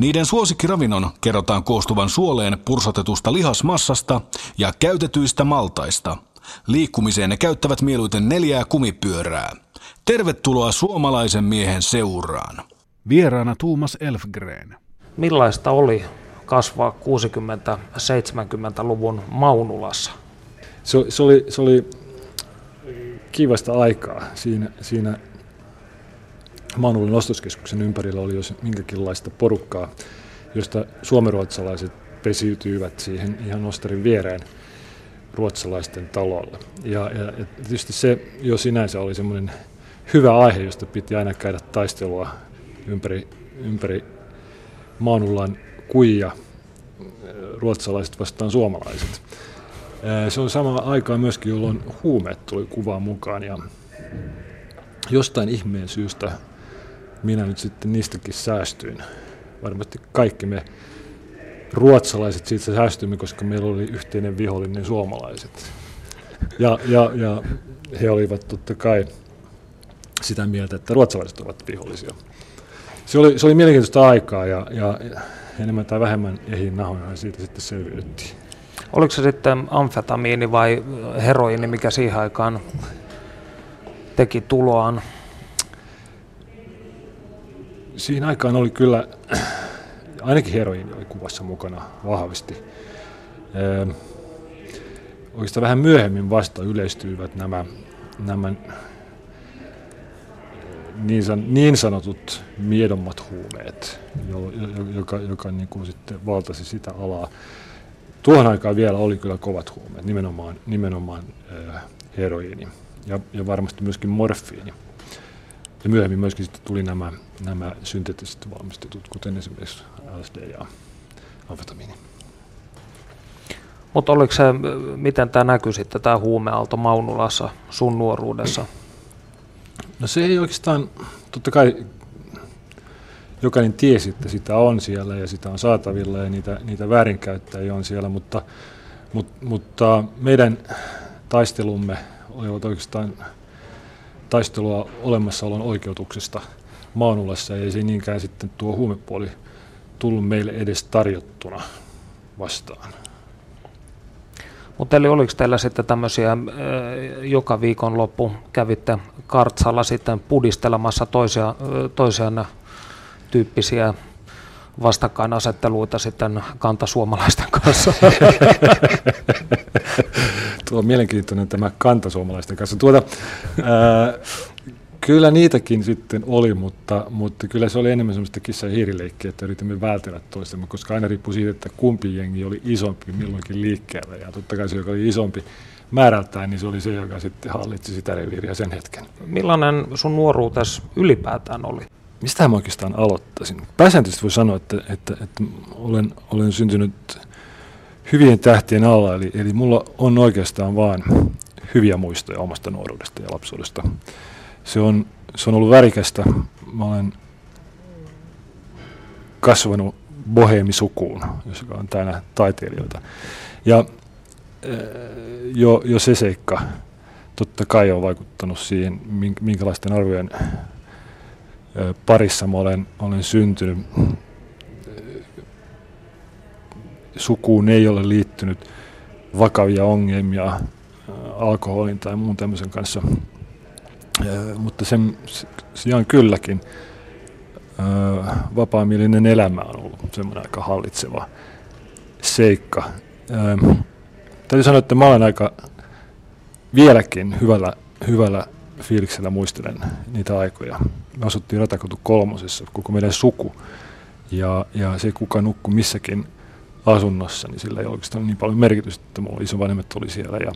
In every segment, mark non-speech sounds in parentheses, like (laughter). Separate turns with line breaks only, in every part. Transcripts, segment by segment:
Niiden suosikkiravinnon kerrotaan koostuvan suoleen pursotetusta lihasmassasta ja käytetyistä maltaista. Liikkumiseen ne käyttävät mieluiten neljää kumipyörää. Tervetuloa suomalaisen miehen seuraan.
Vieraana Tuumas Elfgren.
Millaista oli kasvaa 60-70-luvun Maunulassa?
Se, se, oli, se oli kivasta aikaa. Siinä, siinä Maanulin ostoskeskuksen ympärillä oli jos minkäkinlaista porukkaa, josta suomeruotsalaiset pesiytyivät siihen ihan Osterin viereen ruotsalaisten talolle. Ja, ja, ja tietysti se jo sinänsä oli semmoinen hyvä aihe, josta piti aina käydä taistelua ympäri, ympäri Maanullan kuija ruotsalaiset vastaan suomalaiset. Se on sama aikaa myöskin, jolloin huumeet tuli kuvaan mukaan ja jostain ihmeen syystä minä nyt sitten niistäkin säästyin. Varmasti kaikki me ruotsalaiset siitä säästyimme, koska meillä oli yhteinen vihollinen suomalaiset. Ja, ja, ja he olivat totta kai sitä mieltä, että ruotsalaiset ovat vihollisia. Se oli, se oli mielenkiintoista aikaa ja, ja enemmän tai vähemmän ehin nahoina siitä sitten selviydyttiin.
Oliko se sitten amfetamiini vai heroini, mikä siihen aikaan teki tuloaan?
Siinä aikaan oli kyllä, ainakin heroini oli kuvassa mukana vahvasti. Öö, oikeastaan vähän myöhemmin vasta yleistyivät nämä, nämä niin, san, niin sanotut miedommat huumeet, jo, joka, joka niin kuin sitten valtasi sitä alaa. Tuohon aikaan vielä oli kyllä kovat huumeet, nimenomaan, nimenomaan äh, heroiini ja, ja varmasti myöskin morfiini. Ja myöhemmin myöskin sitten tuli nämä, nämä synteettisesti valmistetut, kuten esimerkiksi LSD ja amfetamiini.
Mutta oliko se, miten tämä näkyy sitten, tämä huumeaalto Maunulassa sun nuoruudessa?
No se ei oikeastaan, totta kai jokainen tiesi, että sitä on siellä ja sitä on saatavilla ja niitä, niitä väärinkäyttäjiä on siellä, mutta, mutta, mutta meidän taistelumme olivat oikeastaan taistelua olemassaolon oikeutuksesta Maanulassa ja ei se niinkään sitten tuo huumepuoli tullut meille edes tarjottuna vastaan.
Mutta eli oliko teillä sitten tämmöisiä, joka loppu kävitte kartsalla sitten pudistelemassa toisia, toisiaan tyyppisiä vastakkainasetteluita sitten kantasuomalaisten kanssa? (laughs)
Tuo on mielenkiintoinen tämä kantasuomalaisten kanssa. Tuota, ää, Kyllä niitäkin sitten oli, mutta, mutta kyllä se oli enemmän semmoista kissa- ja hiirileikkiä, että yritimme vältellä toistamme, koska aina riippui siitä, että kumpi jengi oli isompi milloinkin liikkeellä. Ja totta kai se, joka oli isompi määrältään, niin se oli se, joka sitten hallitsi sitä reviiriä sen hetken.
Millainen sun nuoruutesi ylipäätään oli?
Mistä mä oikeastaan aloittaisin? Pääsääntöisesti voi sanoa, että, että, että olen, olen syntynyt hyvien tähtien alla, eli, eli mulla on oikeastaan vain hyviä muistoja omasta nuoruudesta ja lapsuudesta se on, se on ollut värikästä. Mä olen kasvanut boheemisukuun, joka on täynnä taiteilijoita. Ja eh, jo, jo se seikka totta kai on vaikuttanut siihen, minkälaisten arvojen parissa mä olen, olen syntynyt. Sukuun ei ole liittynyt vakavia ongelmia alkoholin tai muun tämmöisen kanssa mutta sen sijaan kylläkin vapaamielinen elämä on ollut semmoinen aika hallitseva seikka. Täytyy sanoa, että mä olen aika vieläkin hyvällä, hyvällä fiiliksellä muistelen niitä aikoja. Me asuttiin Ratakotu kolmosessa, koko meidän suku. Ja, ja se, kuka nukkui missäkin asunnossa, niin sillä ei oikeastaan niin paljon merkitystä, että mulla isovanhemmat oli siellä ja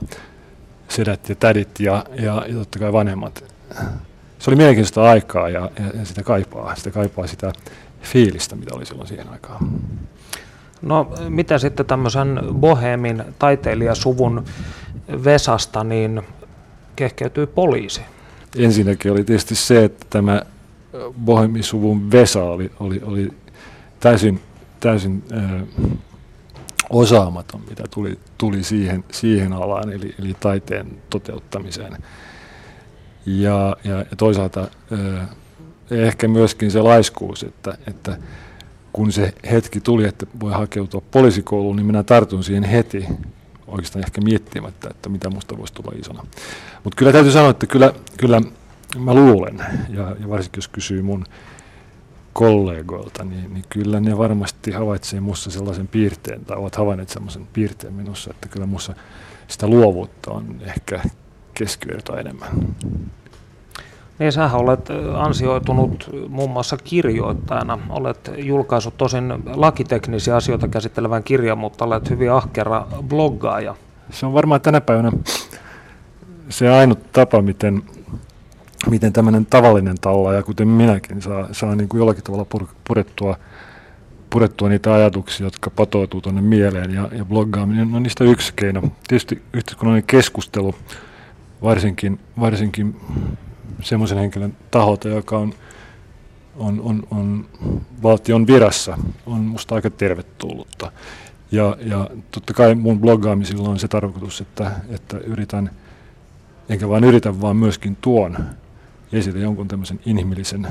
sedät ja tädit ja, ja, ja totta kai vanhemmat se oli mielenkiintoista aikaa ja, ja, ja sitä kaipaa, sitä kaipaa sitä fiilistä, mitä oli silloin siihen aikaan.
No mitä sitten tämmöisen bohemin taiteilijasuvun Vesasta, niin kehkeytyy poliisi?
Ensinnäkin oli tietysti se, että tämä bohemisuvun Vesa oli, oli, oli täysin, täysin äh, osaamaton, mitä tuli, tuli siihen, siihen alaan, eli, eli taiteen toteuttamiseen. Ja, ja, ja toisaalta äh, ehkä myöskin se laiskuus, että, että kun se hetki tuli, että voi hakeutua poliisikouluun, niin minä tartun siihen heti oikeastaan ehkä miettimättä, että mitä musta voisi tulla isona. Mutta kyllä täytyy sanoa, että kyllä, kyllä mä luulen, ja, ja varsinkin jos kysyy mun kollegoilta, niin, niin kyllä ne varmasti havaitsee minussa sellaisen piirteen, tai ovat havainneet sellaisen piirteen minussa, että kyllä minussa sitä luovuutta on ehkä keskivertoa enemmän.
Niin, sähän olet ansioitunut muun muassa kirjoittajana. Olet julkaissut tosin lakiteknisiä asioita käsittelevän kirjan, mutta olet hyvin ahkera bloggaaja.
Se on varmaan tänä päivänä se ainut tapa, miten, miten tämmöinen tavallinen tallaaja, kuten minäkin, saa, saa niin kuin jollakin tavalla purettua, purettua niitä ajatuksia, jotka patoutuu tuonne mieleen. Ja, ja bloggaaminen on niistä yksi keino. Tietysti yhteiskunnallinen keskustelu, varsinkin, varsinkin semmoisen henkilön taholta, joka on, on, on, on valtion virassa, on musta aika tervetullutta. Ja, ja totta kai mun bloggaamisilla on se tarkoitus, että, että yritän, enkä vain yritä, vaan myöskin tuon esille jonkun tämmöisen inhimillisen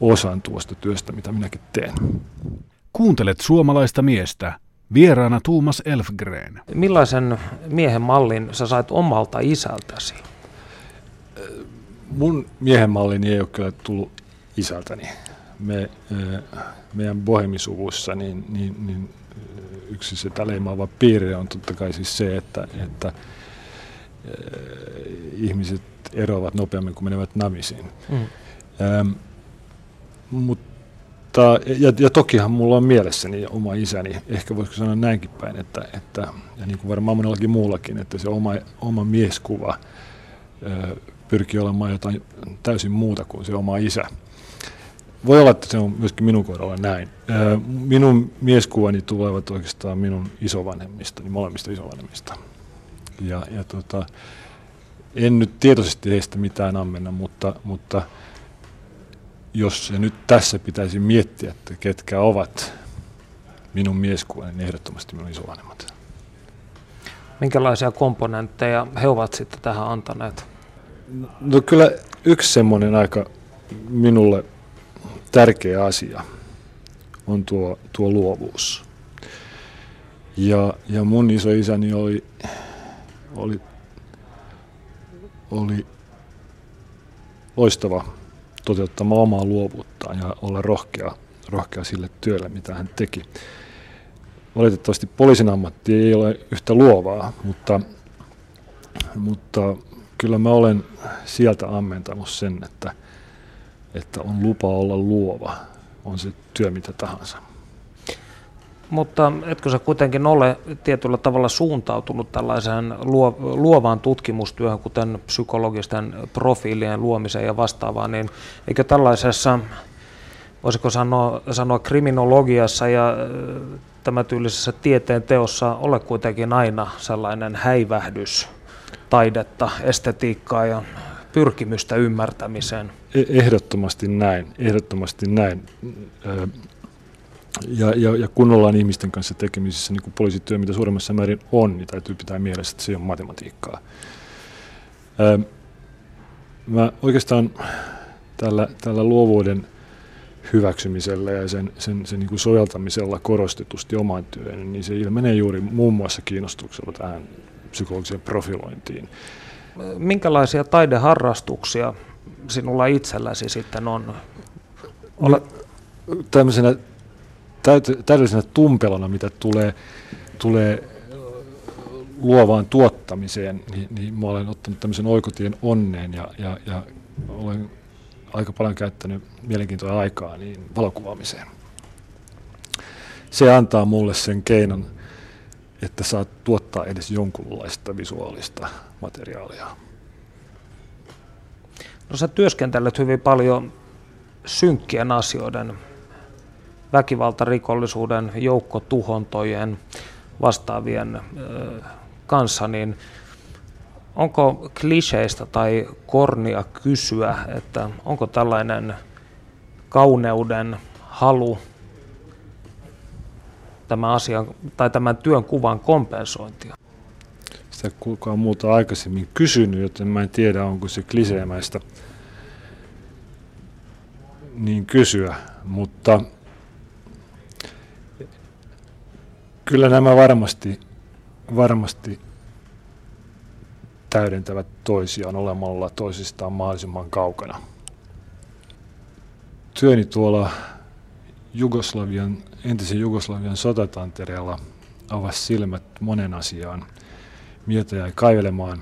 osan tuosta työstä, mitä minäkin teen.
Kuuntelet suomalaista miestä. Vieraana Tuumas Elfgren.
Millaisen miehen mallin sä sait omalta isältäsi?
Mun miehen mallini ei ole kyllä tullut isältäni. Me, meidän bohemisuvussa niin, niin, niin yksi se leimaava piirre on totta kai siis se, että, että ihmiset eroavat nopeammin kuin menevät naimisiin. Mm. Ähm, mutta, ja, ja tokihan mulla on mielessäni oma isäni, ehkä voisiko sanoa näinkin päin, että, että ja niin kuin varmaan monellakin muullakin, että se oma, oma mieskuva pyrkii olemaan jotain täysin muuta kuin se oma isä. Voi olla, että se on myöskin minun kohdalla näin. Minun mieskuvani tulevat oikeastaan minun isovanhemmista, molemmista isovanhemmista. Ja, ja tota, en nyt tietoisesti heistä mitään ammenna, mutta, mutta jos se nyt tässä pitäisi miettiä, että ketkä ovat minun mieskuvani, niin ehdottomasti minun isovanhemmat.
Minkälaisia komponentteja he ovat sitten tähän antaneet?
No kyllä yksi semmoinen aika minulle tärkeä asia on tuo, tuo luovuus. Ja, ja mun isäni oli, oli, oli loistava toteuttamaan omaa luovuuttaan ja olla rohkea, rohkea sille työlle, mitä hän teki. Valitettavasti poliisin ammatti ei ole yhtä luovaa, mutta, mutta kyllä mä olen sieltä ammentanut sen, että, että on lupa olla luova, on se työ mitä tahansa.
Mutta etkö sä kuitenkin ole tietyllä tavalla suuntautunut tällaiseen luovaan tutkimustyöhön, kuten psykologisten profiilien luomiseen ja vastaavaan, niin eikö tällaisessa, voisiko sanoa, sanoa kriminologiassa ja tämä tyylisessä tieteen teossa ole kuitenkin aina sellainen häivähdys taidetta, estetiikkaa ja pyrkimystä ymmärtämiseen.
E-, ehdottomasti näin, ehdottomasti näin. Ja, ja, ja kun ollaan ihmisten kanssa tekemisissä, niin kuin poliisityö mitä suuremmassa määrin on, niin täytyy pitää mielessä, että se on matematiikkaa. Mä oikeastaan tällä, tällä luovuuden hyväksymisellä ja sen, sen, sen niin soveltamisella korostetusti omaan työhön, niin se ilmenee juuri muun muassa kiinnostuksella tähän psykologiseen profilointiin.
Minkälaisia taideharrastuksia sinulla itselläsi sitten on? Ole...
Tämmöisenä täydellisenä tumpelona, mitä tulee, tulee luovaan tuottamiseen, niin, niin mä olen ottanut tämmöisen oikotien onneen ja, ja, ja olen aika paljon käyttänyt mielenkiintoa aikaa niin valokuvaamiseen. Se antaa mulle sen keinon että saat tuottaa edes jonkunlaista visuaalista materiaalia.
No sä työskentelet hyvin paljon synkkien asioiden väkivaltarikollisuuden, joukkotuhontojen, vastaavien kanssa, niin onko kliseistä tai kornia kysyä, että onko tällainen kauneuden halu tämä asia, tai tämän työn kuvan kompensointia?
Sitä kukaan muuta aikaisemmin kysynyt, joten mä en tiedä, onko se kliseemäistä niin kysyä, mutta kyllä nämä varmasti, varmasti täydentävät toisiaan olemalla toisistaan mahdollisimman kaukana. Työni tuolla Jugoslavian, entisen Jugoslavian sotatantereella avasi silmät monen asiaan. Mieltä jäi kaivelemaan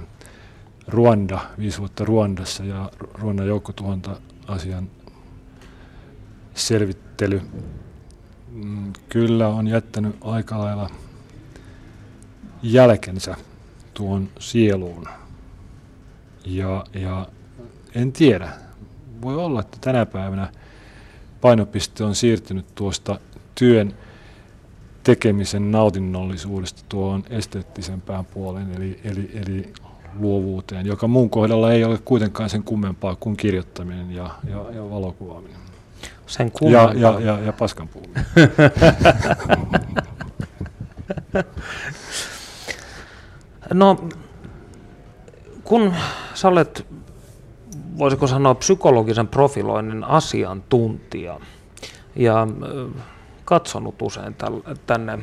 Ruanda, viisi vuotta Ruandassa ja Ruandan joukkotuhonta asian selvittely mm, kyllä on jättänyt aika lailla jälkensä tuon sieluun. Ja, ja en tiedä. Voi olla, että tänä päivänä painopiste on siirtynyt tuosta työn tekemisen nautinnollisuudesta tuohon esteettisempään puoleen, eli, eli, eli luovuuteen, joka mun kohdalla ei ole kuitenkaan sen kummempaa kuin kirjoittaminen ja, ja, ja valokuvaaminen.
Sen
ja, ja, ja, ja paskan puhuminen. (laughs)
no, kun sä olet, voisiko sanoa, psykologisen profiloinnin asiantuntija ja katsonut usein tänne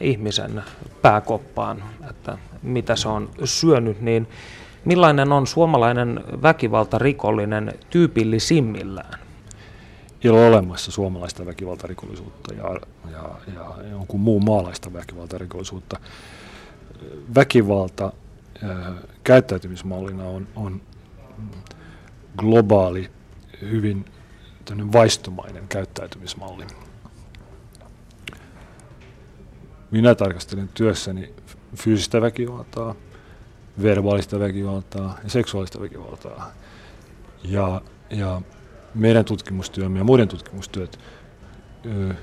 ihmisen pääkoppaan, että mitä se on syönyt, niin millainen on suomalainen väkivaltarikollinen tyypillisimmillään?
Ei ole olemassa suomalaista väkivaltarikollisuutta ja, ja, ja jonkun muun maalaista väkivaltarikollisuutta. Väkivalta käyttäytymismallina on, on globaali, hyvin vaistomainen käyttäytymismalli. Minä tarkastelen työssäni fyysistä väkivaltaa, verbaalista väkivaltaa ja seksuaalista väkivaltaa. Ja, ja meidän tutkimustyömme ja muiden tutkimustyöt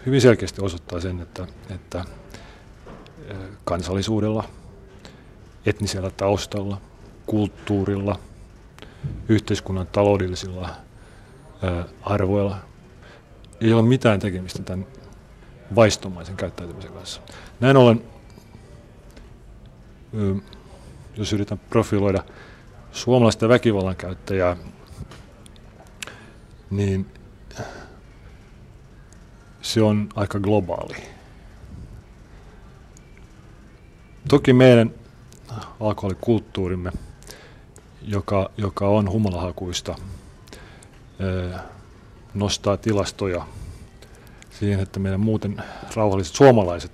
hyvin selkeästi osoittaa sen, että, että kansallisuudella, etnisellä taustalla, kulttuurilla, yhteiskunnan taloudellisilla arvoilla ei ole mitään tekemistä tämän vaistomaisen käyttäytymisen kanssa. Näin ollen, jos yritän profiloida suomalaista väkivallan käyttäjää, niin se on aika globaali. Toki meidän alkoholikulttuurimme, joka, joka on humalahakuista, nostaa tilastoja siihen, että meidän muuten rauhalliset suomalaiset,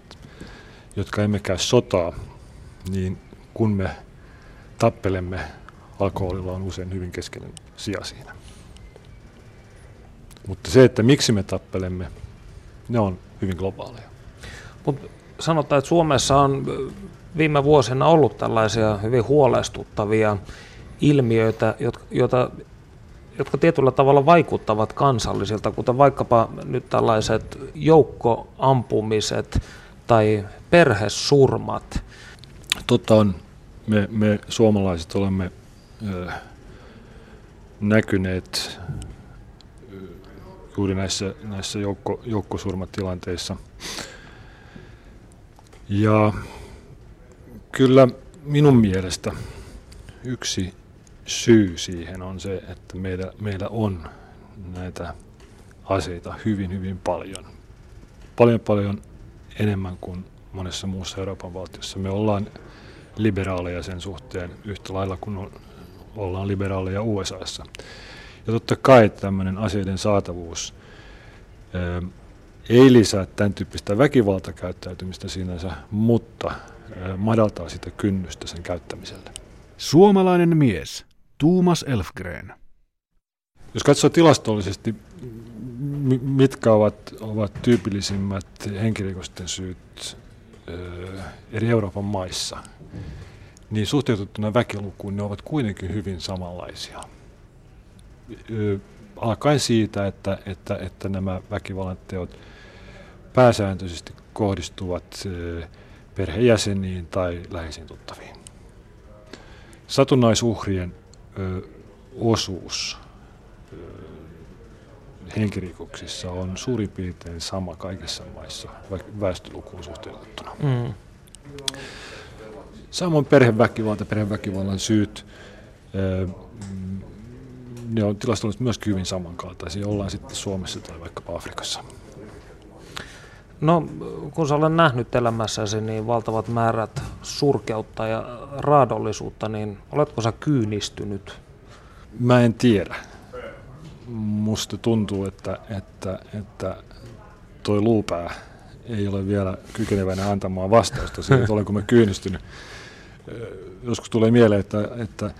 jotka emme käy sotaa, niin kun me tappelemme, alkoholilla on usein hyvin keskeinen sija siinä. Mutta se, että miksi me tappelemme, ne on hyvin globaaleja.
Mut sanotaan, että Suomessa on viime vuosina ollut tällaisia hyvin huolestuttavia ilmiöitä, jotka, joita, jotka tietyllä tavalla vaikuttavat kansallisilta, kuten vaikkapa nyt tällaiset joukkoampumiset tai perhesurmat.
Totta on, me, me suomalaiset olemme ö, näkyneet juuri näissä, näissä joukko, joukkosurmatilanteissa. Ja kyllä minun mielestä yksi syy siihen on se, että meillä, meillä on näitä aseita hyvin, hyvin paljon. Paljon, paljon enemmän kuin monessa muussa Euroopan valtiossa. Me ollaan liberaaleja sen suhteen yhtä lailla kuin ollaan liberaaleja USAssa. Ja totta kai tämmöinen aseiden saatavuus ää, ei lisää tämän tyyppistä väkivaltakäyttäytymistä sinänsä, mutta ää, madaltaa sitä kynnystä sen käyttämiselle.
Suomalainen mies, Tuumas Elfgren.
Jos katsoo tilastollisesti, mitkä ovat, ovat tyypillisimmät henkirikosten syyt ää, eri Euroopan maissa, niin suhteutettuna väkilukuun ne ovat kuitenkin hyvin samanlaisia alkaen siitä, että, että, että nämä väkivallan teot pääsääntöisesti kohdistuvat perhejäseniin tai läheisiin tuttaviin. Satunnaisuhrien osuus henkirikoksissa on suurin piirtein sama kaikissa maissa, väestölukuun suhteutettuna. Mm. Samoin perheväkivalta, perheväkivallan syyt, ne on tilastollisesti myös hyvin samankaltaisia, ollaan sitten Suomessa tai vaikkapa Afrikassa.
No, kun sä olet nähnyt elämässäsi niin valtavat määrät surkeutta ja raadollisuutta, niin oletko sä kyynistynyt?
Mä en tiedä. Musta tuntuu, että, että, että toi luupää ei ole vielä kykenevänä antamaan vastausta siihen, että olenko mä kyynistynyt. Joskus tulee mieleen, että, että,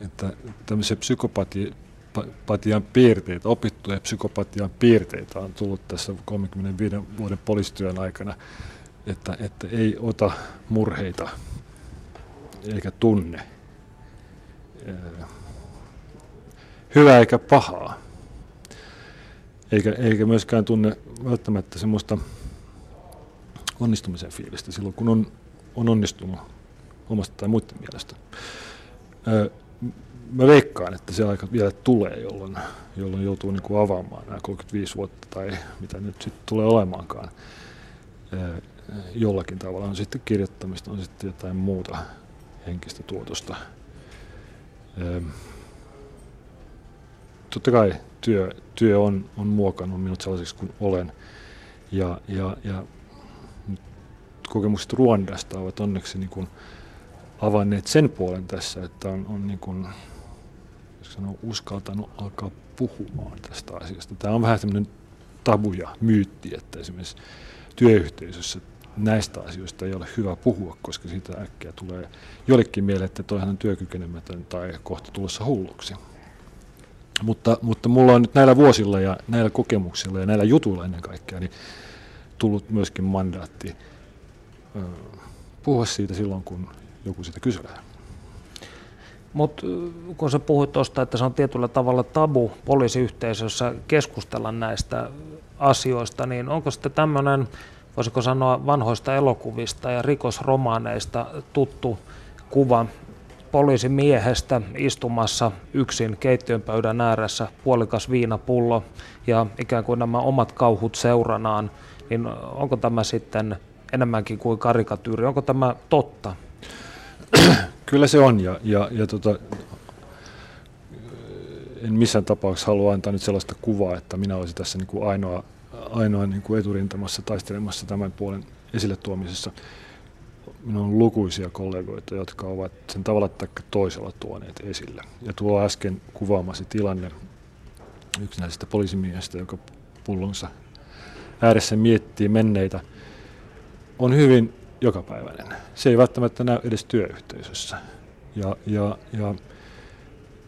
että tämmöisiä psykopatia psykopatian piirteitä, opittuja psykopatian piirteitä on tullut tässä 35 vuoden poliisityön aikana, että, että ei ota murheita eikä tunne hyvää eikä pahaa. Eikä, eikä myöskään tunne välttämättä semmoista onnistumisen fiilistä silloin, kun on, on onnistunut omasta tai muiden mielestä mä veikkaan, että se aika vielä tulee, jolloin, jolloin joutuu niin kuin avaamaan nämä 35 vuotta tai mitä nyt sitten tulee olemaankaan jollakin tavalla. On sitten kirjoittamista, on sitten jotain muuta henkistä tuotosta. Totta kai työ, työ on, on muokannut minut sellaiseksi kuin olen. Ja, ja, ja kokemukset Ruandasta ovat onneksi niin kuin avanneet sen puolen tässä, että on, on niin kuin sanoa, uskaltanut alkaa puhumaan tästä asiasta. Tämä on vähän tämmöinen tabu ja myytti, että esimerkiksi työyhteisössä näistä asioista ei ole hyvä puhua, koska siitä äkkiä tulee jollekin mieleen, että toihan on työkykenemätön tai kohta tulossa hulluksi. Mutta, mutta mulla on nyt näillä vuosilla ja näillä kokemuksilla ja näillä jutuilla ennen kaikkea niin tullut myöskin mandaatti puhua siitä silloin, kun joku sitä kysyy.
Mutta kun sä puhuit tuosta, että se on tietyllä tavalla tabu poliisiyhteisössä keskustella näistä asioista, niin onko sitten tämmöinen, voisiko sanoa vanhoista elokuvista ja rikosromaaneista tuttu kuva poliisimiehestä istumassa yksin keittiönpöydän ääressä, puolikas viinapullo ja ikään kuin nämä omat kauhut seuranaan, niin onko tämä sitten enemmänkin kuin karikatyyri, onko tämä totta? (clears throat)
Kyllä se on ja, ja, ja tota, en missään tapauksessa halua antaa nyt sellaista kuvaa, että minä olisin tässä niin kuin ainoa, ainoa niin kuin eturintamassa taistelemassa tämän puolen esille tuomisessa. Minulla on lukuisia kollegoita, jotka ovat sen tavalla tai toisella tuoneet esille. Ja tuo äsken kuvaamasi tilanne yksinäisestä poliisimiehestä, joka pullonsa ääressä miettii menneitä, on hyvin jokapäiväinen. Se ei välttämättä näy edes työyhteisössä. Ja, ja, ja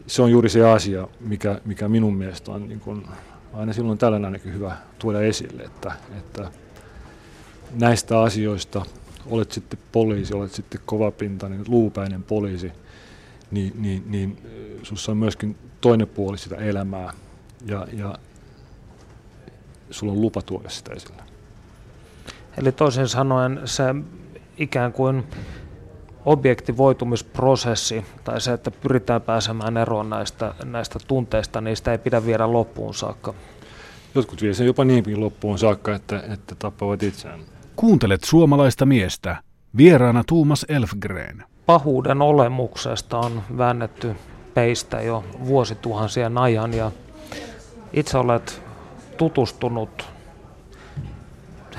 se on juuri se asia, mikä, mikä minun mielestä on niin kuin, aina silloin tällöin ainakin hyvä tuoda esille, että, että näistä asioista, olet sitten poliisi, olet sitten kovapintainen, luupäinen poliisi, niin, niin, niin sinussa on myöskin toinen puoli sitä elämää ja, ja sulla on lupa tuoda sitä esille.
Eli toisin sanoen se ikään kuin objektivoitumisprosessi tai se, että pyritään pääsemään eroon näistä, näistä tunteista, niin sitä ei pidä viedä loppuun saakka.
Jotkut vie sen jopa niin loppuun saakka, että, että tappavat itseään.
Kuuntelet suomalaista miestä. Vieraana Tuumas Elfgren.
Pahuuden olemuksesta on väännetty peistä jo vuosituhansien ajan ja itse olet tutustunut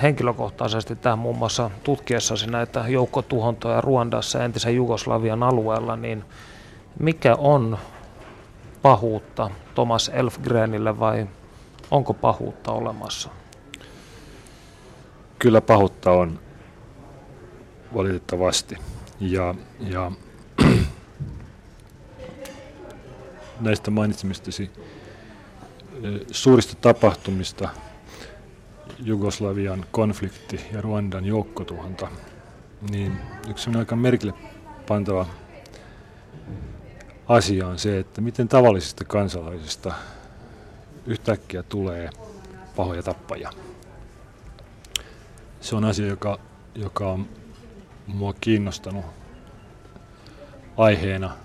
henkilökohtaisesti tähän muun muassa tutkiessasi näitä joukkotuhontoja Ruandassa ja entisen Jugoslavian alueella, niin mikä on pahuutta Thomas Elfgrenille vai onko pahuutta olemassa?
Kyllä pahuutta on valitettavasti. Ja, ja (clears throat) näistä mainitsemistasi suurista tapahtumista – Jugoslavian konflikti ja Ruandan joukkotuhonta, niin yksi aika merkille pantava asia on se, että miten tavallisista kansalaisista yhtäkkiä tulee pahoja tappajia. se on asia, joka, joka on mua kiinnostanut aiheena.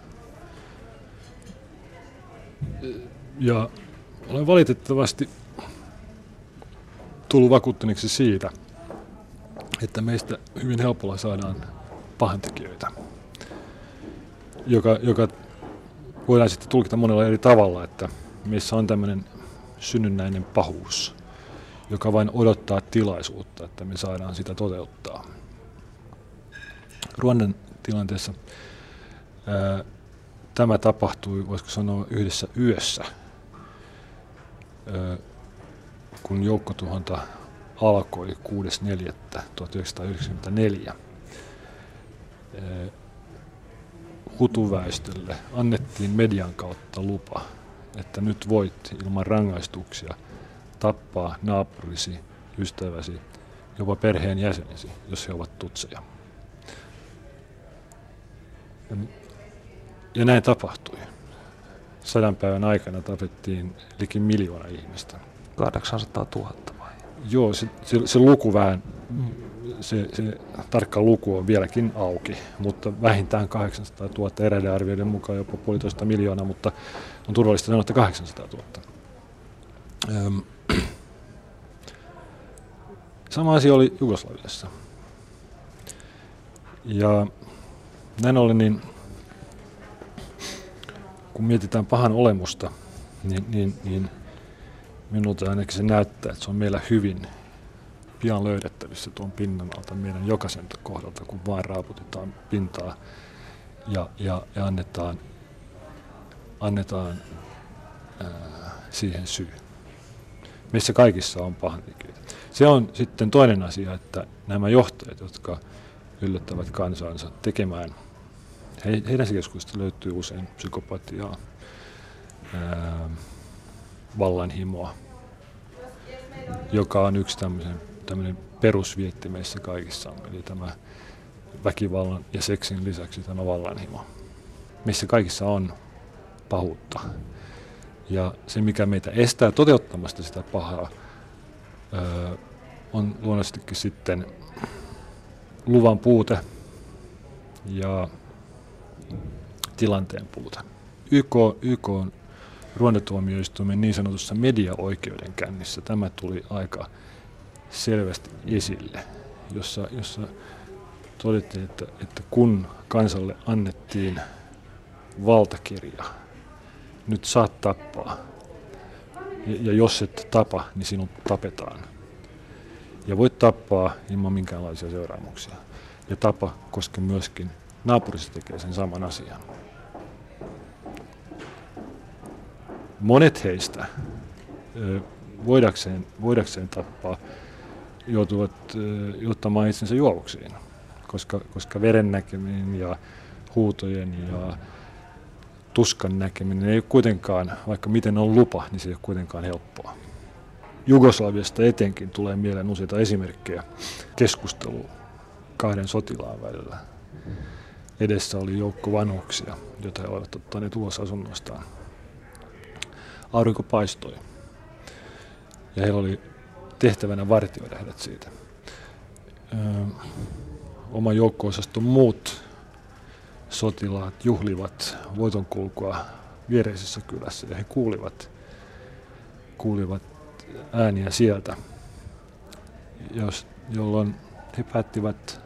Ja olen valitettavasti tullut vakuuttuneeksi siitä, että meistä hyvin helpolla saadaan pahantekijöitä, joka, joka voidaan sitten tulkita monella eri tavalla, että meissä on tämmöinen synnynnäinen pahuus, joka vain odottaa tilaisuutta, että me saadaan sitä toteuttaa. Ruandan tilanteessa ää, tämä tapahtui, voisiko sanoa, yhdessä yössä, ää, kun joukkotuhonta alkoi 6.4.1994. Hutuväestölle annettiin median kautta lupa, että nyt voit ilman rangaistuksia tappaa naapurisi, ystäväsi, jopa perheen jäsenesi, jos he ovat tutseja. Ja näin tapahtui. Sadan päivän aikana tapettiin liki miljoona ihmistä.
800 000 vai?
Joo, se, se, se luku vähän, se, se tarkka luku on vieläkin auki, mutta vähintään 800 000 eräiden arvioiden mukaan jopa puolitoista miljoonaa, mutta on turvallista sanoa, että 800 000. Öm. (clears throat) Sama asia oli Jugoslaviassa. Ja näin ollen, niin kun mietitään pahan olemusta, niin, niin, niin minulta ainakin se näyttää, että se on meillä hyvin pian löydettävissä tuon pinnan alta meidän jokaisen kohdalta, kun vaan raaputetaan pintaa ja, ja, ja annetaan, annetaan ää, siihen syy. Meissä kaikissa on pahantekijöitä. Se on sitten toinen asia, että nämä johtajat, jotka yllättävät kansansa tekemään, he, heidän keskuudesta löytyy usein psykopatiaa, ää, vallanhimoa, joka on yksi tämmöisen, tämmöinen perusvietti meissä kaikissa eli tämä väkivallan ja seksin lisäksi tämä vallanhimo. Meissä kaikissa on pahuutta. Ja se, mikä meitä estää toteuttamasta sitä pahaa, on luonnollisestikin sitten luvan puute ja tilanteen puute. YK, YK on ruondatuomioistuimen niin sanotussa mediaoikeudenkäynnissä tämä tuli aika selvästi esille, jossa, jossa todettiin, että, että kun kansalle annettiin valtakirja, nyt saat tappaa, ja, ja jos et tapa, niin sinut tapetaan. Ja voit tappaa ilman minkäänlaisia seuraamuksia. Ja tapa, koska myöskin naapurissa tekee sen saman asian. Monet heistä voidakseen, voidakseen tappaa joutuvat juttamaan itsensä juovuksiin, koska, koska veren näkeminen ja huutojen ja tuskan näkeminen ei ole kuitenkaan, vaikka miten on lupa, niin se ei ole kuitenkaan helppoa. Jugoslaviasta etenkin tulee mieleen useita esimerkkejä keskustelua kahden sotilaan välillä. Edessä oli joukko vanhuksia, joita he olivat ottaneet ulos asunnostaan aurinko paistoi. Ja heillä oli tehtävänä vartioida heidät siitä. Öö, oma joukko-osaston muut sotilaat juhlivat voitonkulkua viereisessä kylässä ja he kuulivat, kuulivat ääniä sieltä, jos, jolloin he päättivät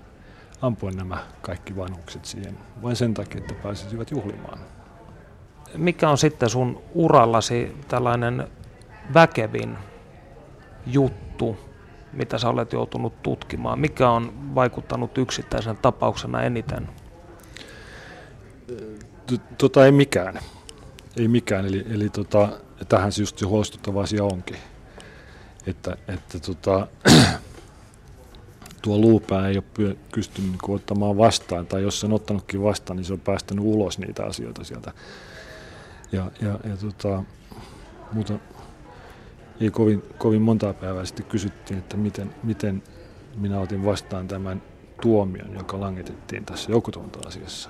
ampua nämä kaikki vanhukset siihen vain sen takia, että pääsisivät juhlimaan
mikä on sitten sun urallasi tällainen väkevin juttu, mitä sä olet joutunut tutkimaan? Mikä on vaikuttanut yksittäisen tapauksena eniten?
Tota ei mikään. Ei mikään, eli, eli tota, tähän se just se huolestuttava asia onkin. Että, että tota, (clears throat) tuo luupää ei ole pystynyt niin ottamaan vastaan, tai jos se on ottanutkin vastaan, niin se on päästänyt ulos niitä asioita sieltä ja, ja, ja tota, muuta ei kovin, kovin montaa päivää sitten kysyttiin, että miten, miten minä otin vastaan tämän tuomion, joka langetettiin tässä joukkotuonta-asiassa.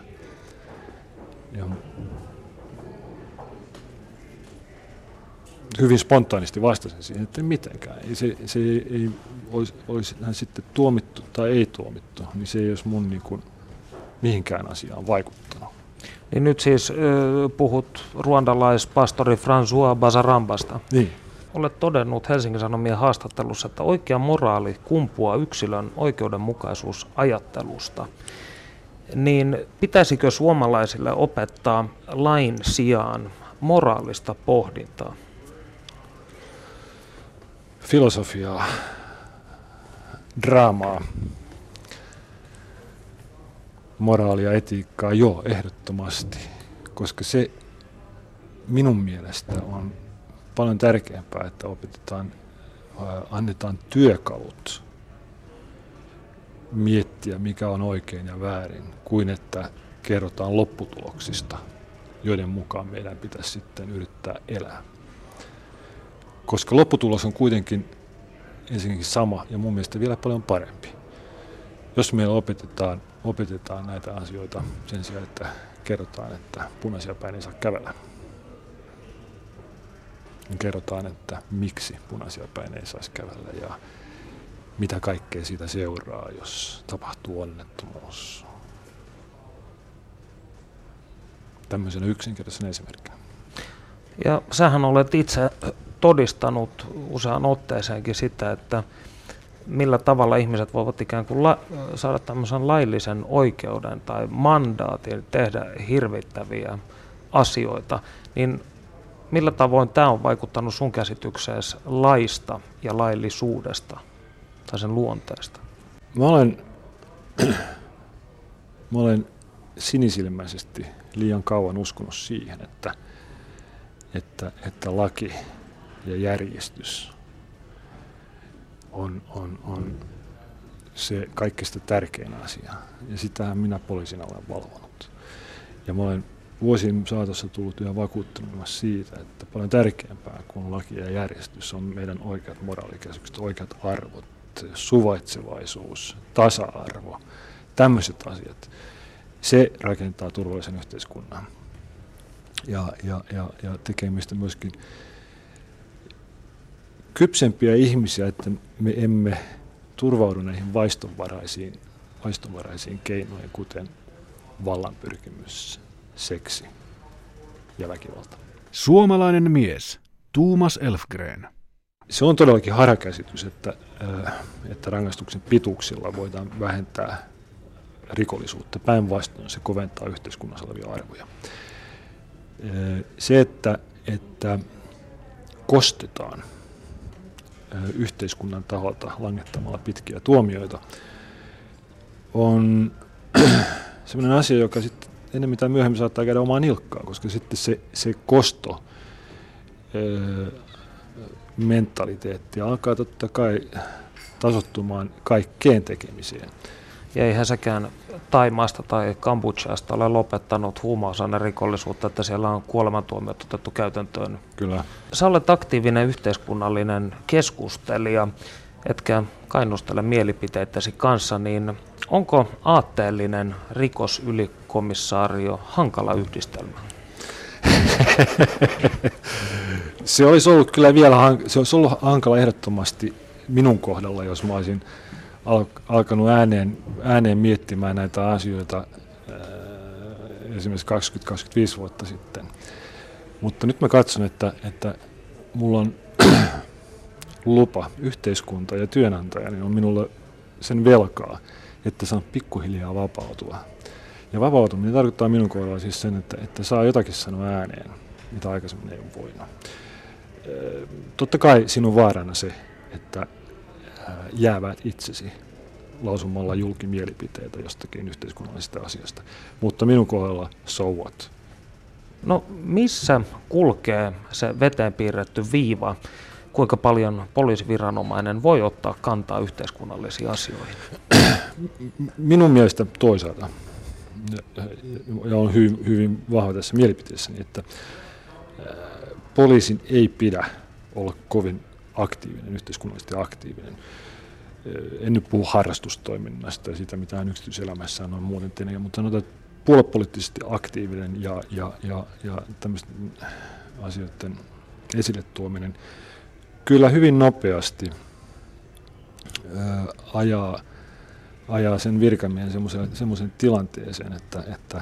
Ja hyvin spontaanisti vastasin siihen, että mitenkään. Ei, se, se ei, ei olisi, olisi hän sitten tuomittu tai ei tuomittu, niin se ei olisi mun niin kuin, mihinkään asiaan vaikuttanut.
Niin nyt siis puhut ruandalaispastori François Bazarambasta.
Niin.
Olet todennut Helsingin Sanomien haastattelussa, että oikea moraali kumpuaa yksilön oikeudenmukaisuusajattelusta. Niin pitäisikö suomalaisille opettaa lain sijaan moraalista pohdintaa?
Filosofiaa, draamaa, moraalia, etiikkaa, joo, ehdottomasti. Koska se minun mielestä on paljon tärkeämpää, että opetetaan, annetaan työkalut miettiä, mikä on oikein ja väärin, kuin että kerrotaan lopputuloksista, joiden mukaan meidän pitäisi sitten yrittää elää. Koska lopputulos on kuitenkin ensinnäkin sama ja mun mielestä vielä paljon parempi. Jos meillä opetetaan, opetetaan näitä asioita sen sijaan, että kerrotaan, että punaisia päin ei saa kävellä, niin kerrotaan, että miksi punaisia päin ei saisi kävellä ja mitä kaikkea siitä seuraa, jos tapahtuu onnettomuus. Tämmöisenä yksinkertaisena esimerkkinä.
Ja sähän olet itse todistanut useaan otteeseenkin sitä, että millä tavalla ihmiset voivat ikään kuin la- saada tämmöisen laillisen oikeuden tai mandaatin tehdä hirvittäviä asioita, niin millä tavoin tämä on vaikuttanut sun käsitykseesi laista ja laillisuudesta tai sen luonteesta?
Mä olen, mä olen sinisilmäisesti liian kauan uskonut siihen, että, että, että laki ja järjestys on, on, on se kaikista tärkein asia. Ja sitähän minä poliisina olen valvonut. Ja mä olen vuosien saatossa tullut yhä vakuuttunut siitä, että paljon tärkeämpää kuin laki ja järjestys on meidän oikeat moraalikäsitykset, oikeat arvot, suvaitsevaisuus, tasa-arvo, tämmöiset asiat. Se rakentaa turvallisen yhteiskunnan ja, ja, ja, ja tekee myöskin kypsempiä ihmisiä, että me emme turvaudu näihin vaistonvaraisiin, vaistonvaraisiin keinoihin, kuten vallanpyrkimys, seksi ja väkivalta.
Suomalainen mies, Tuumas Elfgren.
Se on todellakin harhakäsitys, että, äh, että rangaistuksen pituuksilla voidaan vähentää rikollisuutta. Päinvastoin se koventaa yhteiskunnassa olevia arvoja. Äh, se, että, että kostetaan yhteiskunnan taholta langettamalla pitkiä tuomioita, on (clears throat) sellainen asia, joka sitten enemmän tai myöhemmin saattaa käydä omaa nilkkaa, koska sitten se, se kosto mentaliteetti alkaa totta kai tasottumaan kaikkeen tekemiseen.
Ja eihän sekään Taimaasta tai Kambodžasta ole lopettanut rikollisuutta, että siellä on kuolemantuomiot otettu käytäntöön.
Kyllä.
Sä olet aktiivinen yhteiskunnallinen keskustelija, etkä kainustele mielipiteittäsi kanssa, niin onko aatteellinen rikosylikommissaario hankala yhdistelmä?
se olisi ollut kyllä vielä, se olisi ollut hankala ehdottomasti minun kohdalla, jos mä olisin alkanut ääneen, ääneen miettimään näitä asioita esimerkiksi 20-25 vuotta sitten. Mutta nyt mä katson, että, että mulla on (clears throat) lupa, yhteiskunta ja työnantaja, niin on minulle sen velkaa, että saan pikkuhiljaa vapautua. Ja vapautuminen tarkoittaa minun kohdalla siis sen, että, että saa jotakin sanoa ääneen, mitä aikaisemmin ei ole voinut. Totta kai sinun vaarana se, että jäävät itsesi lausumalla julkimielipiteitä jostakin yhteiskunnallisesta asiasta. Mutta minun kohdalla so what?
No missä kulkee se veteen piirretty viiva, kuinka paljon poliisiviranomainen voi ottaa kantaa yhteiskunnallisiin asioihin?
Minun mielestä toisaalta, ja on hyvin, hyvin vahva tässä mielipiteessäni, että poliisin ei pidä olla kovin aktiivinen, yhteiskunnallisesti aktiivinen. En nyt puhu harrastustoiminnasta ja siitä, mitä hän yksityiselämässä on muuten tehnyt, mutta sanotaan, että puoluepoliittisesti aktiivinen ja, ja, ja, ja tämmöisten asioiden esille tuominen kyllä hyvin nopeasti ää, ajaa, ajaa sen virkamiehen semmoiseen tilanteeseen, että, että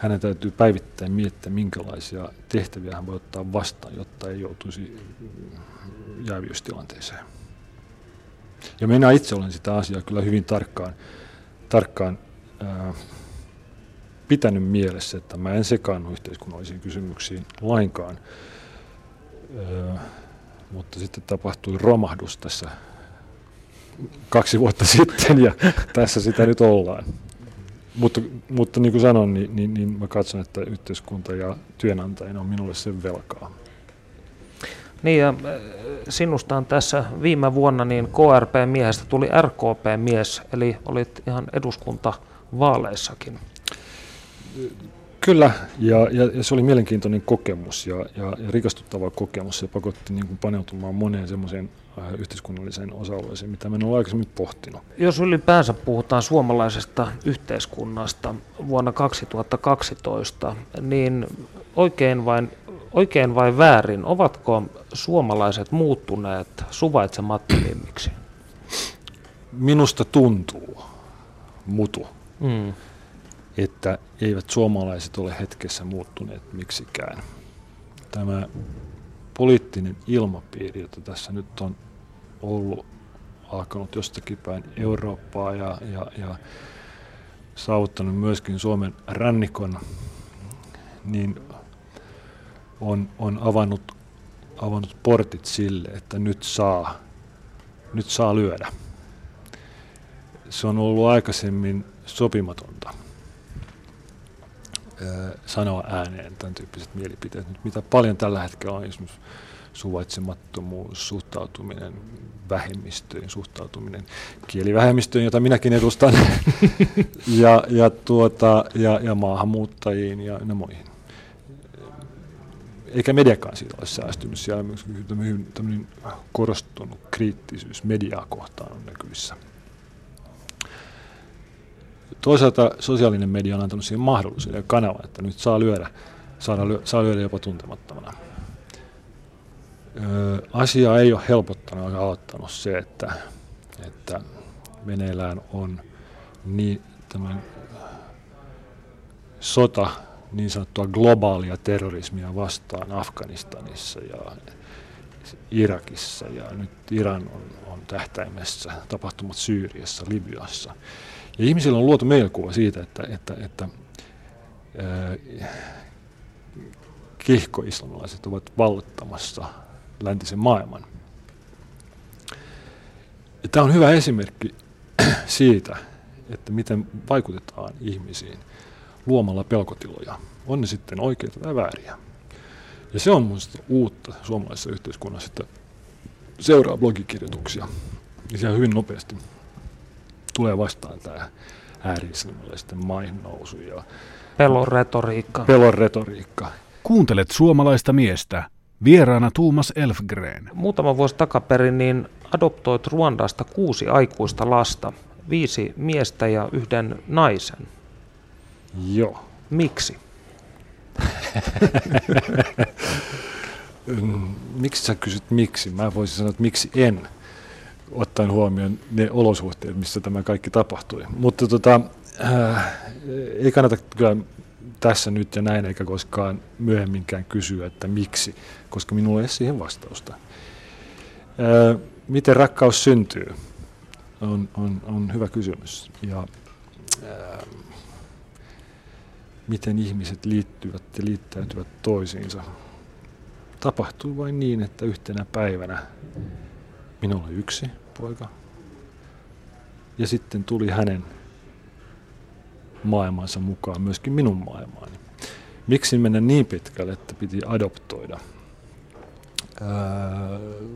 hänen täytyy päivittäin miettiä, minkälaisia tehtäviä hän voi ottaa vastaan, jotta ei joutuisi jäävyystilanteeseen. Ja minä itse olen sitä asiaa kyllä hyvin tarkkaan, tarkkaan ää, pitänyt mielessä, että mä en sekaannu yhteiskunnallisiin kysymyksiin lainkaan. Ää, mutta sitten tapahtui romahdus tässä kaksi vuotta sitten ja tässä sitä nyt ollaan. Mutta, mutta niin kuin sanoin, niin, niin, niin mä katson, että yhteiskunta ja työnantajina on minulle sen velkaa.
Niin ja äh, sinusta on tässä viime vuonna niin KRP-miehestä tuli RKP-mies, eli olit ihan eduskuntavaaleissakin.
Kyllä, ja, ja, ja se oli mielenkiintoinen kokemus ja, ja, ja rikastuttava kokemus. Se pakotti niin kuin paneutumaan moneen semmoiseen yhteiskunnalliseen osa-alueeseen, mitä en ole aikaisemmin pohtinut.
Jos ylipäänsä puhutaan suomalaisesta yhteiskunnasta vuonna 2012, niin oikein vain oikein vai väärin, ovatko suomalaiset muuttuneet suvaitsemattomimmiksi?
Minusta tuntuu, mutu, mm. että eivät suomalaiset ole hetkessä muuttuneet miksikään. Tämä poliittinen ilmapiiri, jota tässä nyt on ollut alkanut jostakin päin Eurooppaa ja, ja, ja saavuttanut myöskin Suomen rannikon, niin on, on avannut, avannut portit sille, että nyt saa, nyt saa lyödä. Se on ollut aikaisemmin sopimatonta sanoa ääneen tämän tyyppiset mielipiteet. Nyt mitä paljon tällä hetkellä on esimerkiksi suvaitsemattomuus, suhtautuminen vähemmistöön, suhtautuminen kielivähemmistöön, jota minäkin edustan, (laughs) ja, ja, tuota, ja, ja maahanmuuttajiin ja, ja muihin eikä mediakaan siitä ole säästynyt. Siellä myös tämmöinen korostunut kriittisyys mediaa kohtaan on näkyvissä. Toisaalta sosiaalinen media on antanut siihen mahdollisuuden ja kanavan, että nyt saa lyödä, saada saa lyödä jopa tuntemattomana. Asiaa ei ole helpottanut ja aloittanut se, että, että meneillään on niin tämän sota niin sanottua globaalia terrorismia vastaan Afganistanissa ja Irakissa ja nyt Iran on, on tähtäimessä tapahtumat Syyriassa, Libyassa. Ja ihmisillä on luotu mielikuva siitä, että, että, että ää, kihkoislamilaiset ovat vallottamassa läntisen maailman. Ja tämä on hyvä esimerkki (clears throat) siitä, että miten vaikutetaan ihmisiin luomalla pelkotiloja, on ne sitten oikeita tai vääriä. Ja se on minusta uutta suomalaisessa yhteiskunnassa, että seuraa blogikirjoituksia. Ja siellä hyvin nopeasti tulee vastaan tämä ääri-islamilaisten maihin nousu ja
pelon retoriikka.
Pelon retoriikka.
Kuuntelet suomalaista miestä. Vieraana Tuumas Elfgren.
Muutama vuosi takaperin niin adoptoit Ruandasta kuusi aikuista lasta, viisi miestä ja yhden naisen.
Joo.
Miksi? (laughs)
miksi sä kysyt miksi? Mä voisin sanoa, että miksi en, ottaen huomioon ne olosuhteet, missä tämä kaikki tapahtui. Mutta tota, äh, ei kannata kyllä tässä nyt ja näin, eikä koskaan myöhemminkään kysyä, että miksi, koska minulla ei ole siihen vastausta. Äh, miten rakkaus syntyy, on, on, on hyvä kysymys. Ja, äh, miten ihmiset liittyvät ja liittäytyvät toisiinsa. Tapahtuu vain niin, että yhtenä päivänä minulla oli yksi poika ja sitten tuli hänen maailmansa mukaan myöskin minun maailmaani. Miksi mennä niin pitkälle, että piti adoptoida? Ää,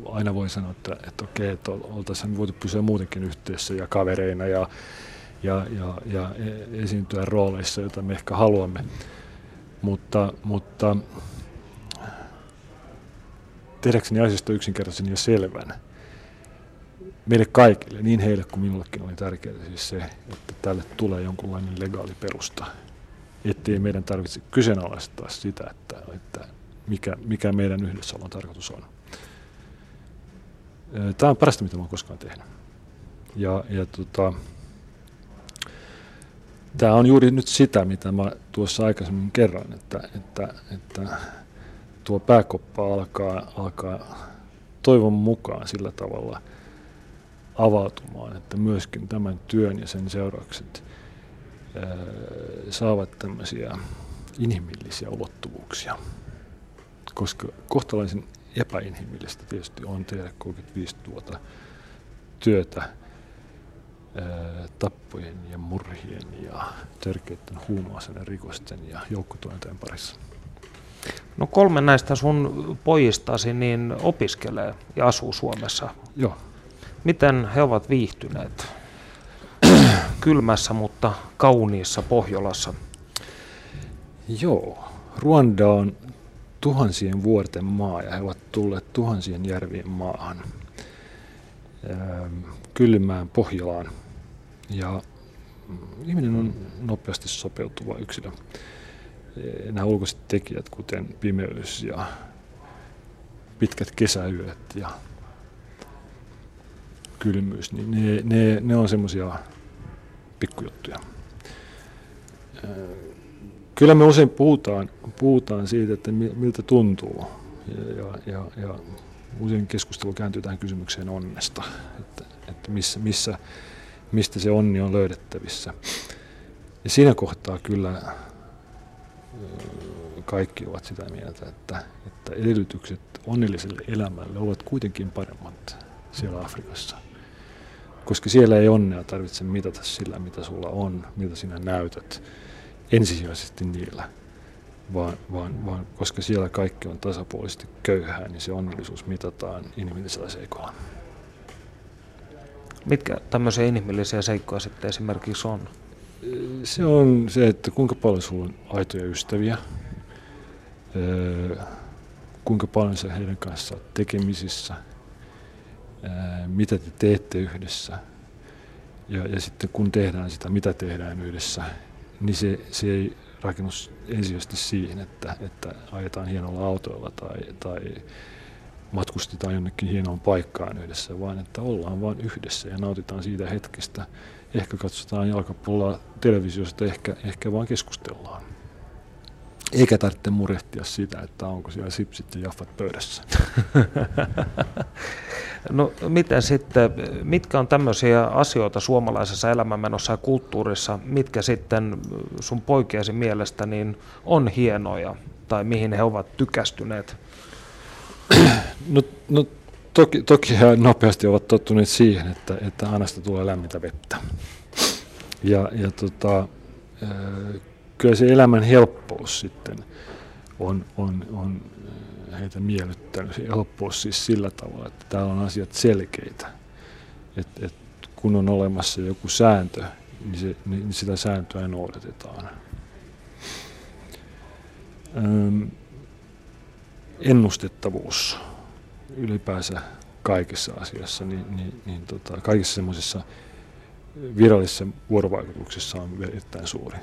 aina voi sanoa, että, että okei, että oltaisiin voitu pysyä muutenkin yhteydessä ja kavereina ja ja, ja, ja e, esiintyä rooleissa, joita me ehkä haluamme. Mutta, mutta tehdäkseni asiasta yksinkertaisen ja selvän, meille kaikille, niin heille kuin minullekin oli tärkeää siis se, että tälle tulee jonkunlainen legaali perusta. Ettei meidän tarvitse kyseenalaistaa sitä, että, että mikä, mikä meidän yhdessäolon tarkoitus on. Tämä on parasta, mitä mä koskaan tehnyt. Ja, ja tota, tämä on juuri nyt sitä, mitä mä tuossa aikaisemmin kerran, että, että, että tuo pääkoppa alkaa, alkaa toivon mukaan sillä tavalla avautumaan, että myöskin tämän työn ja sen seuraukset saavat tämmöisiä inhimillisiä ulottuvuuksia. Koska kohtalaisen epäinhimillistä tietysti on tehdä 35 vuotta työtä tappojen ja murhien ja törkeiden huumausaineen rikosten ja joukkotoimintojen parissa.
No kolme näistä sun pojistasi niin opiskelee ja asuu Suomessa.
Joo.
Miten he ovat viihtyneet (clears throat) kylmässä, mutta kauniissa Pohjolassa?
Joo. Ruanda on tuhansien vuorten maa ja he ovat tulleet tuhansien järvien maahan kylmään Pohjolaan. Ja mm, ihminen on nopeasti sopeutuva yksilö. Nämä ulkoiset tekijät, kuten pimeys ja pitkät kesäyöt ja kylmyys, niin ne, ne, ne on semmoisia pikkujuttuja. Kyllä me usein puhutaan, puhutaan siitä, että miltä tuntuu. Ja, ja, ja usein keskustelu kääntyy tähän kysymykseen onnesta, että, että missä, missä, mistä se onni on löydettävissä. Ja siinä kohtaa kyllä kaikki ovat sitä mieltä, että, että edellytykset onnelliselle elämälle ovat kuitenkin paremmat siellä Afrikassa. Koska siellä ei onnea tarvitse mitata sillä, mitä sulla on, mitä sinä näytät, ensisijaisesti niillä, vaan, vaan, vaan koska siellä kaikki on tasapuolisesti köyhää, niin se onnellisuus mitataan inhimillisellä seikolla.
Mitkä tämmöisiä inhimillisiä seikkoja sitten esimerkiksi on?
Se on se, että kuinka paljon sulla on aitoja ystäviä, öö, kuinka paljon sä heidän kanssaan tekemisissä, mitä te teette yhdessä. Ja, ja sitten kun tehdään sitä, mitä tehdään yhdessä, niin se, se ei rakennu ensisijaisesti siihen, että, että ajetaan hienolla autoilla tai, tai matkustetaan jonnekin hienoon paikkaan yhdessä, vaan että ollaan vain yhdessä ja nautitaan siitä hetkestä. Ehkä katsotaan jalkapalloa televisiosta, ehkä, ehkä vaan keskustellaan. Eikä tarvitse murehtia sitä, että onko siellä sipsit ja jaffat pöydässä. (laughs)
No miten sitten, mitkä on tämmöisiä asioita suomalaisessa elämänmenossa ja kulttuurissa, mitkä sitten sun poikiesi mielestä niin on hienoja tai mihin he ovat tykästyneet?
No, no toki, toki he nopeasti ovat tottuneet siihen, että, että Anasta tulee lämmintä vettä. Ja, ja tota, kyllä se elämän helppous sitten on, on, on heitä miellyttänyt. Se helppous siis sillä tavalla, että täällä on asiat selkeitä. Et, et kun on olemassa joku sääntö, niin, se, niin sitä sääntöä noudatetaan. Öm, ennustettavuus ylipäänsä kaikessa asiassa, niin, niin, niin tota, kaikissa semmoisissa virallisissa vuorovaikutuksissa on erittäin suuri.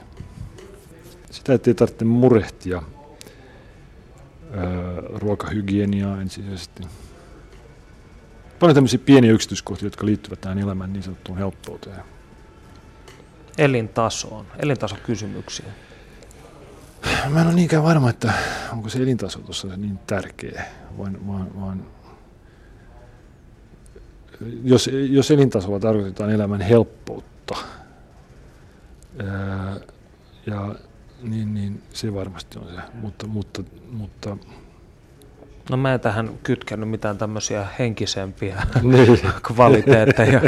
Sitä ei tarvitse murehtia ruokahygieniaa ensisijaisesti. Paljon tämmöisiä pieniä yksityiskohtia, jotka liittyvät tähän elämän niin sanottuun helppouteen.
Elintasoon, elintasokysymyksiä.
Mä en ole niinkään varma, että onko se elintaso tuossa niin tärkeä, vaan, vaan, vaan jos, jos elintasolla tarkoitetaan elämän helppoutta, ää, ja niin, niin se varmasti on se, mutta, mutta, mutta
No mä en tähän kytkännyt mitään tämmöisiä henkisempiä (laughs) niin. (laughs) kvaliteetteja.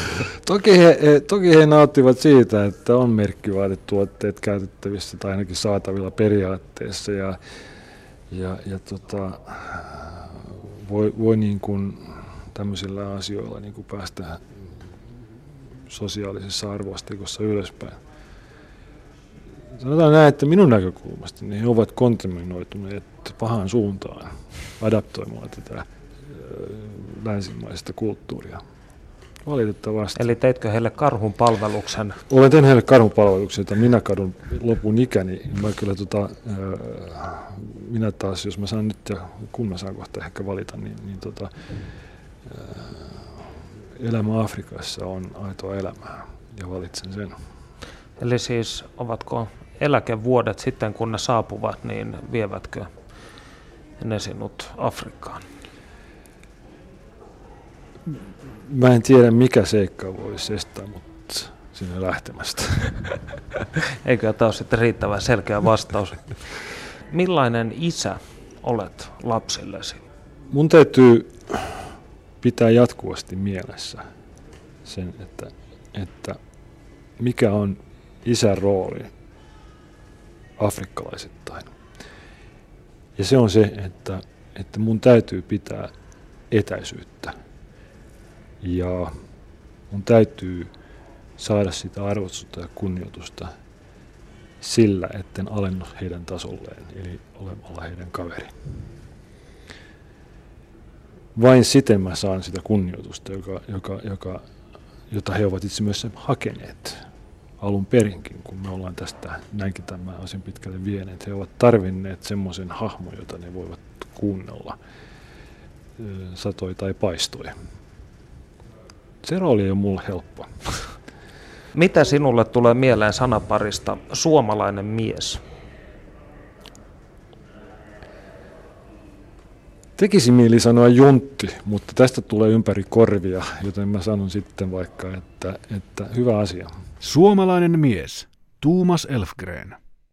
(laughs)
toki, he, toki he nauttivat siitä, että on merkkivaatetuotteet käytettävissä tai ainakin saatavilla periaatteessa ja, ja, ja tota, voi, voi niin kuin tämmöisillä asioilla niin kuin päästä sosiaalisessa arvoasteikossa ylöspäin sanotaan näin, että minun näkökulmasta niin he ovat kontaminoituneet pahaan suuntaan adaptoimaan tätä länsimaista kulttuuria. Valitettavasti.
Eli teitkö heille karhun palveluksen?
Olen tehnyt heille karhun palveluksen, että minä kadun lopun ikäni. Mä kyllä tota, minä taas, jos mä saan nyt, ja kun mä saan kohta ehkä valita, niin, niin tota, elämä Afrikassa on aitoa elämää ja valitsen sen.
Eli siis ovatko eläkevuodet sitten, kun ne saapuvat, niin vievätkö ne sinut Afrikkaan?
Mä en tiedä, mikä seikka voisi estää mutta sinne lähtemästä. (laughs)
Eikö tämä ole sitten riittävän selkeä vastaus? Millainen isä olet lapsillesi?
Mun täytyy pitää jatkuvasti mielessä sen, että, että mikä on isän rooli afrikkalaisittain. Ja se on se, että, että mun täytyy pitää etäisyyttä. Ja mun täytyy saada sitä arvostusta ja kunnioitusta sillä, etten alennu heidän tasolleen, eli olemalla heidän kaveri. Vain siten mä saan sitä kunnioitusta, joka, joka, joka, jota he ovat itse myös hakeneet alun perinkin, kun me ollaan tästä näinkin tämän asian pitkälle vieneet. He ovat tarvinneet semmoisen hahmon, jota ne voivat kuunnella, satoi tai paistoi. Se rooli ei ole mulle helppo.
Mitä sinulle tulee mieleen sanaparista suomalainen mies?
Tekisi mieli sanoa juntti, mutta tästä tulee ympäri korvia, joten mä sanon sitten vaikka, että, että hyvä asia.
Suomalainen mies, Tuumas Elfgren.